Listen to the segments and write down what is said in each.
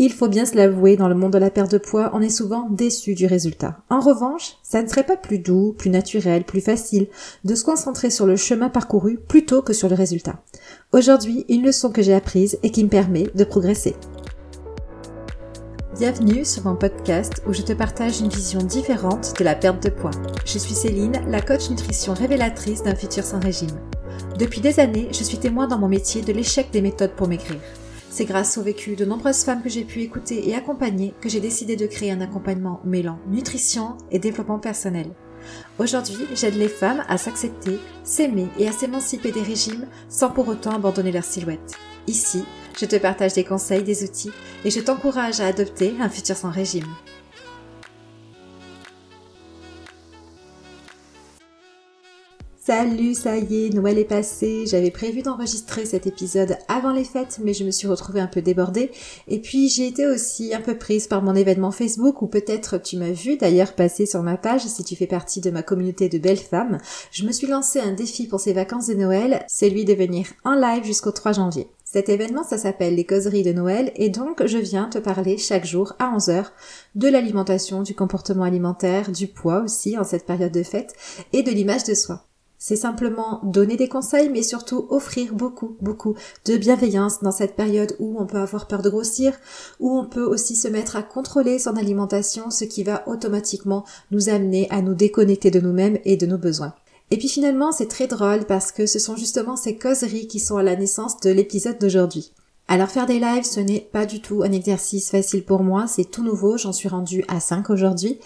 Il faut bien se l'avouer, dans le monde de la perte de poids, on est souvent déçu du résultat. En revanche, ça ne serait pas plus doux, plus naturel, plus facile de se concentrer sur le chemin parcouru plutôt que sur le résultat. Aujourd'hui, une leçon que j'ai apprise et qui me permet de progresser. Bienvenue sur mon podcast où je te partage une vision différente de la perte de poids. Je suis Céline, la coach nutrition révélatrice d'un futur sans régime. Depuis des années, je suis témoin dans mon métier de l'échec des méthodes pour maigrir. C'est grâce au vécu de nombreuses femmes que j'ai pu écouter et accompagner que j'ai décidé de créer un accompagnement mêlant nutrition et développement personnel. Aujourd'hui, j'aide les femmes à s'accepter, s'aimer et à s'émanciper des régimes sans pour autant abandonner leur silhouette. Ici, je te partage des conseils, des outils et je t'encourage à adopter un futur sans régime. Salut, ça y est, Noël est passé. J'avais prévu d'enregistrer cet épisode avant les fêtes, mais je me suis retrouvée un peu débordée. Et puis j'ai été aussi un peu prise par mon événement Facebook, ou peut-être tu m'as vu d'ailleurs passer sur ma page si tu fais partie de ma communauté de belles femmes. Je me suis lancé un défi pour ces vacances de Noël, celui de venir en live jusqu'au 3 janvier. Cet événement, ça s'appelle les causeries de Noël et donc je viens te parler chaque jour à 11h de l'alimentation, du comportement alimentaire, du poids aussi en cette période de fête et de l'image de soi. C'est simplement donner des conseils, mais surtout offrir beaucoup, beaucoup de bienveillance dans cette période où on peut avoir peur de grossir, où on peut aussi se mettre à contrôler son alimentation, ce qui va automatiquement nous amener à nous déconnecter de nous-mêmes et de nos besoins. Et puis finalement, c'est très drôle parce que ce sont justement ces causeries qui sont à la naissance de l'épisode d'aujourd'hui. Alors faire des lives, ce n'est pas du tout un exercice facile pour moi, c'est tout nouveau, j'en suis rendue à 5 aujourd'hui,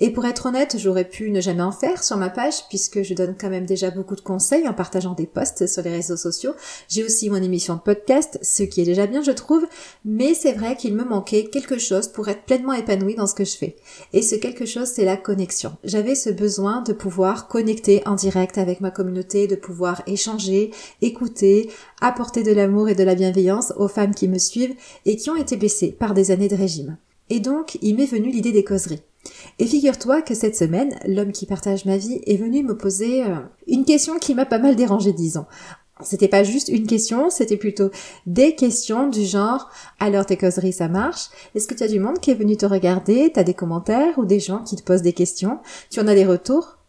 et pour être honnête, j'aurais pu ne jamais en faire sur ma page puisque je donne quand même déjà beaucoup de conseils en partageant des posts sur les réseaux sociaux. J'ai aussi mon émission de podcast, ce qui est déjà bien je trouve, mais c'est vrai qu'il me manquait quelque chose pour être pleinement épanouie dans ce que je fais. Et ce quelque chose, c'est la connexion. J'avais ce besoin de pouvoir connecter en direct avec ma communauté, de pouvoir échanger, écouter, apporter de l'amour et de la bienveillance aux femmes qui me suivent et qui ont été blessées par des années de régime. Et donc, il m'est venu l'idée des causeries. Et figure-toi que cette semaine, l'homme qui partage ma vie est venu me poser euh, une question qui m'a pas mal dérangée, disons. C'était pas juste une question, c'était plutôt des questions du genre alors tes causeries ça marche? Est-ce que tu as du monde qui est venu te regarder? T'as des commentaires ou des gens qui te posent des questions? Tu en as des retours?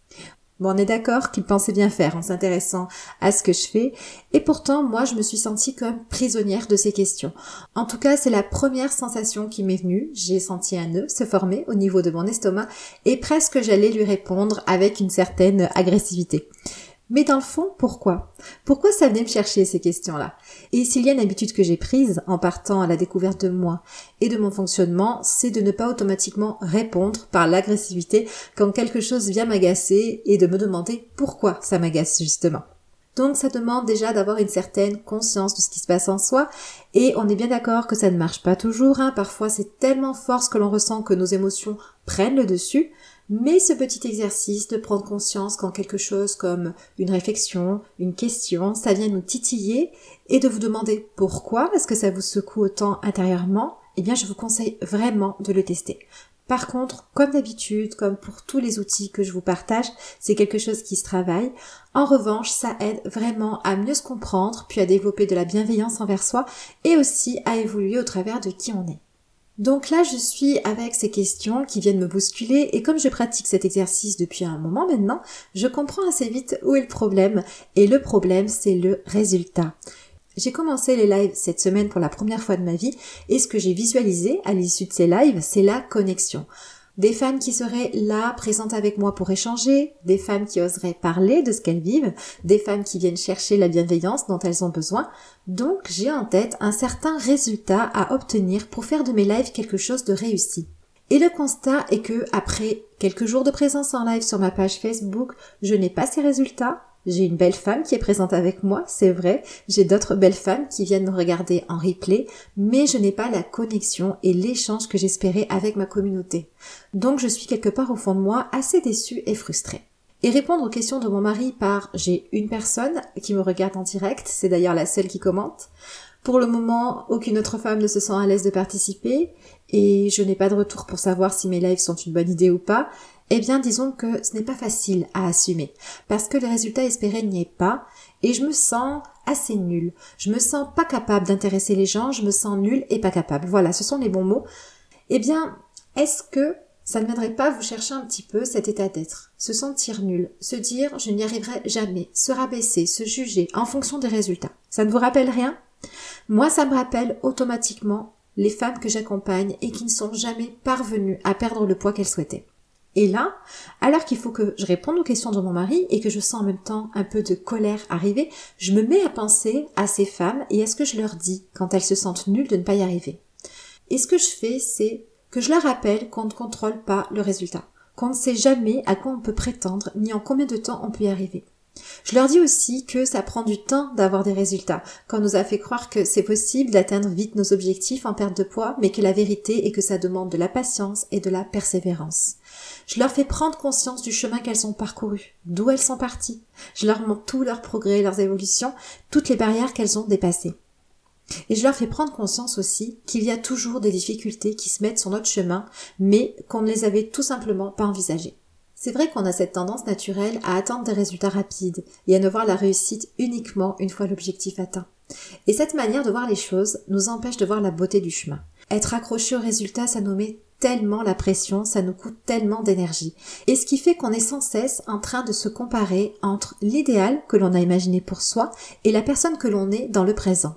Bon, on est d'accord qu'il pensait bien faire en s'intéressant à ce que je fais, et pourtant, moi, je me suis sentie comme prisonnière de ces questions. En tout cas, c'est la première sensation qui m'est venue. J'ai senti un nœud se former au niveau de mon estomac, et presque j'allais lui répondre avec une certaine agressivité. Mais dans le fond, pourquoi? Pourquoi ça venait me chercher ces questions-là? Et s'il y a une habitude que j'ai prise en partant à la découverte de moi et de mon fonctionnement, c'est de ne pas automatiquement répondre par l'agressivité quand quelque chose vient m'agacer et de me demander pourquoi ça m'agace justement. Donc ça demande déjà d'avoir une certaine conscience de ce qui se passe en soi et on est bien d'accord que ça ne marche pas toujours. Hein. Parfois c'est tellement fort ce que l'on ressent que nos émotions prennent le dessus. Mais ce petit exercice de prendre conscience quand quelque chose comme une réflexion, une question, ça vient nous titiller et de vous demander pourquoi est-ce que ça vous secoue autant intérieurement, eh bien je vous conseille vraiment de le tester. Par contre, comme d'habitude, comme pour tous les outils que je vous partage, c'est quelque chose qui se travaille. En revanche, ça aide vraiment à mieux se comprendre, puis à développer de la bienveillance envers soi et aussi à évoluer au travers de qui on est. Donc là, je suis avec ces questions qui viennent me bousculer et comme je pratique cet exercice depuis un moment maintenant, je comprends assez vite où est le problème et le problème, c'est le résultat. J'ai commencé les lives cette semaine pour la première fois de ma vie et ce que j'ai visualisé à l'issue de ces lives, c'est la connexion des femmes qui seraient là, présentes avec moi pour échanger, des femmes qui oseraient parler de ce qu'elles vivent, des femmes qui viennent chercher la bienveillance dont elles ont besoin. Donc j'ai en tête un certain résultat à obtenir pour faire de mes lives quelque chose de réussi. Et le constat est que après quelques jours de présence en live sur ma page Facebook, je n'ai pas ces résultats, j'ai une belle femme qui est présente avec moi, c'est vrai. J'ai d'autres belles femmes qui viennent me regarder en replay, mais je n'ai pas la connexion et l'échange que j'espérais avec ma communauté. Donc je suis quelque part au fond de moi assez déçue et frustrée. Et répondre aux questions de mon mari par j'ai une personne qui me regarde en direct, c'est d'ailleurs la seule qui commente. Pour le moment, aucune autre femme ne se sent à l'aise de participer et je n'ai pas de retour pour savoir si mes lives sont une bonne idée ou pas. Eh bien, disons que ce n'est pas facile à assumer, parce que le résultat espéré n'y est pas, et je me sens assez nulle. Je me sens pas capable d'intéresser les gens, je me sens nulle et pas capable. Voilà, ce sont les bons mots. Eh bien, est-ce que ça ne viendrait pas vous chercher un petit peu cet état d'être, se sentir nul, se dire je n'y arriverai jamais, se rabaisser, se juger en fonction des résultats? Ça ne vous rappelle rien? Moi, ça me rappelle automatiquement les femmes que j'accompagne et qui ne sont jamais parvenues à perdre le poids qu'elles souhaitaient. Et là, alors qu'il faut que je réponde aux questions de mon mari et que je sens en même temps un peu de colère arriver, je me mets à penser à ces femmes et à ce que je leur dis quand elles se sentent nulles de ne pas y arriver. Et ce que je fais, c'est que je leur rappelle qu'on ne contrôle pas le résultat, qu'on ne sait jamais à quoi on peut prétendre ni en combien de temps on peut y arriver. Je leur dis aussi que ça prend du temps d'avoir des résultats, qu'on nous a fait croire que c'est possible d'atteindre vite nos objectifs en perte de poids, mais que la vérité est que ça demande de la patience et de la persévérance. Je leur fais prendre conscience du chemin qu'elles ont parcouru, d'où elles sont parties. Je leur montre tous leurs progrès, leurs évolutions, toutes les barrières qu'elles ont dépassées. Et je leur fais prendre conscience aussi qu'il y a toujours des difficultés qui se mettent sur notre chemin, mais qu'on ne les avait tout simplement pas envisagées. C'est vrai qu'on a cette tendance naturelle à attendre des résultats rapides et à ne voir la réussite uniquement une fois l'objectif atteint. Et cette manière de voir les choses nous empêche de voir la beauté du chemin. Être accroché au résultat, ça nous met tellement la pression, ça nous coûte tellement d'énergie. Et ce qui fait qu'on est sans cesse en train de se comparer entre l'idéal que l'on a imaginé pour soi et la personne que l'on est dans le présent.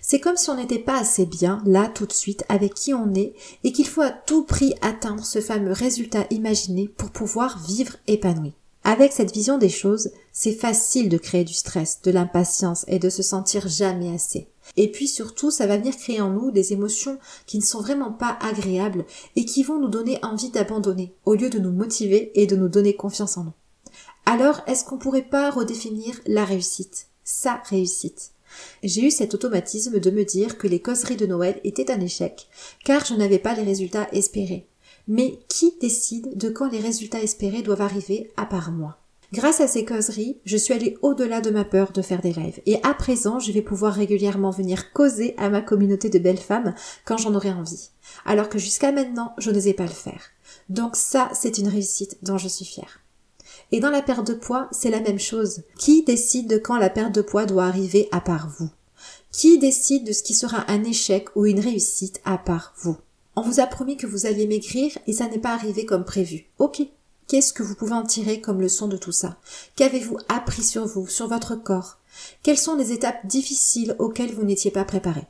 C'est comme si on n'était pas assez bien, là, tout de suite, avec qui on est, et qu'il faut à tout prix atteindre ce fameux résultat imaginé pour pouvoir vivre épanoui. Avec cette vision des choses, c'est facile de créer du stress, de l'impatience et de se sentir jamais assez. Et puis surtout, ça va venir créer en nous des émotions qui ne sont vraiment pas agréables et qui vont nous donner envie d'abandonner au lieu de nous motiver et de nous donner confiance en nous. Alors, est-ce qu'on pourrait pas redéfinir la réussite, sa réussite j'ai eu cet automatisme de me dire que les causeries de Noël étaient un échec, car je n'avais pas les résultats espérés. Mais qui décide de quand les résultats espérés doivent arriver à part moi? Grâce à ces causeries, je suis allée au-delà de ma peur de faire des lives. Et à présent, je vais pouvoir régulièrement venir causer à ma communauté de belles femmes quand j'en aurai envie. Alors que jusqu'à maintenant, je n'osais pas le faire. Donc ça, c'est une réussite dont je suis fière. Et dans la perte de poids, c'est la même chose. Qui décide de quand la perte de poids doit arriver à part vous? Qui décide de ce qui sera un échec ou une réussite à part vous? On vous a promis que vous alliez m'écrire et ça n'est pas arrivé comme prévu. Ok. Qu'est-ce que vous pouvez en tirer comme leçon de tout ça? Qu'avez-vous appris sur vous, sur votre corps? Quelles sont les étapes difficiles auxquelles vous n'étiez pas préparé?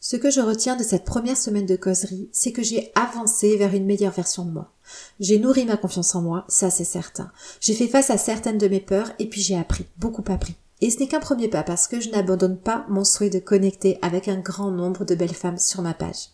Ce que je retiens de cette première semaine de causerie, c'est que j'ai avancé vers une meilleure version de moi. J'ai nourri ma confiance en moi, ça c'est certain. J'ai fait face à certaines de mes peurs et puis j'ai appris, beaucoup appris. Et ce n'est qu'un premier pas parce que je n'abandonne pas mon souhait de connecter avec un grand nombre de belles femmes sur ma page.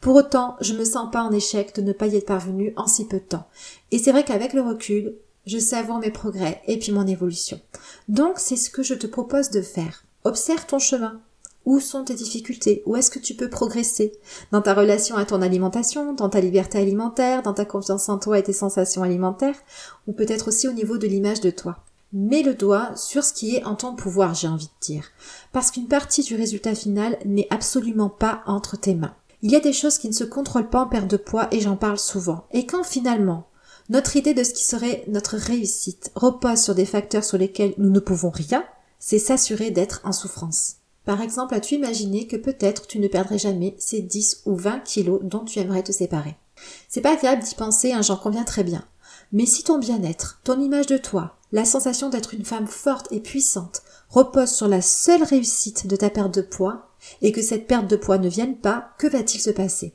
Pour autant, je me sens pas en échec de ne pas y être parvenue en si peu de temps. Et c'est vrai qu'avec le recul, je savoure mes progrès et puis mon évolution. Donc c'est ce que je te propose de faire. Observe ton chemin, où sont tes difficultés? Où est-ce que tu peux progresser? Dans ta relation à ton alimentation, dans ta liberté alimentaire, dans ta confiance en toi et tes sensations alimentaires, ou peut-être aussi au niveau de l'image de toi? Mets le doigt sur ce qui est en ton pouvoir, j'ai envie de dire. Parce qu'une partie du résultat final n'est absolument pas entre tes mains. Il y a des choses qui ne se contrôlent pas en perte de poids et j'en parle souvent. Et quand finalement, notre idée de ce qui serait notre réussite repose sur des facteurs sur lesquels nous ne pouvons rien, c'est s'assurer d'être en souffrance. Par exemple, as-tu imaginé que peut-être tu ne perdrais jamais ces 10 ou 20 kilos dont tu aimerais te séparer? C'est pas agréable d'y penser, hein, j'en conviens très bien. Mais si ton bien-être, ton image de toi, la sensation d'être une femme forte et puissante repose sur la seule réussite de ta perte de poids, et que cette perte de poids ne vienne pas, que va-t-il se passer?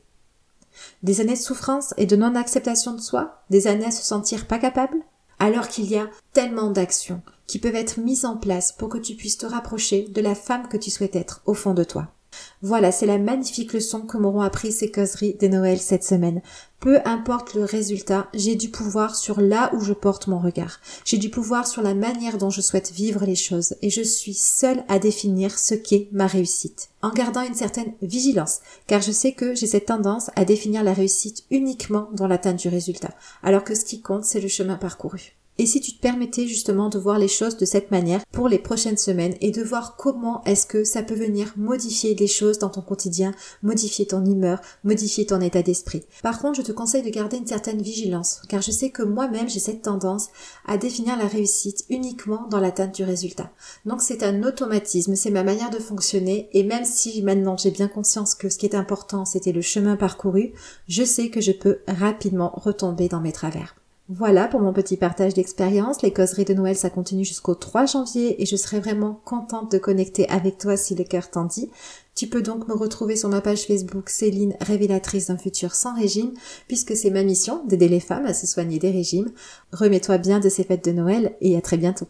Des années de souffrance et de non-acceptation de soi Des années à se sentir pas capable? Alors qu'il y a tellement d'actions, qui peuvent être mises en place pour que tu puisses te rapprocher de la femme que tu souhaites être au fond de toi. Voilà, c'est la magnifique leçon que m'auront appris ces causeries des Noël cette semaine. Peu importe le résultat, j'ai du pouvoir sur là où je porte mon regard. J'ai du pouvoir sur la manière dont je souhaite vivre les choses et je suis seule à définir ce qu'est ma réussite. En gardant une certaine vigilance, car je sais que j'ai cette tendance à définir la réussite uniquement dans l'atteinte du résultat, alors que ce qui compte c'est le chemin parcouru. Et si tu te permettais justement de voir les choses de cette manière pour les prochaines semaines et de voir comment est-ce que ça peut venir modifier les choses dans ton quotidien, modifier ton humeur, modifier ton état d'esprit. Par contre, je te conseille de garder une certaine vigilance, car je sais que moi-même j'ai cette tendance à définir la réussite uniquement dans l'atteinte du résultat. Donc c'est un automatisme, c'est ma manière de fonctionner, et même si maintenant j'ai bien conscience que ce qui est important c'était le chemin parcouru, je sais que je peux rapidement retomber dans mes travers. Voilà pour mon petit partage d'expérience. Les causeries de Noël, ça continue jusqu'au 3 janvier et je serai vraiment contente de connecter avec toi si le cœur t'en dit. Tu peux donc me retrouver sur ma page Facebook Céline, révélatrice d'un futur sans régime, puisque c'est ma mission d'aider les femmes à se soigner des régimes. Remets-toi bien de ces fêtes de Noël et à très bientôt.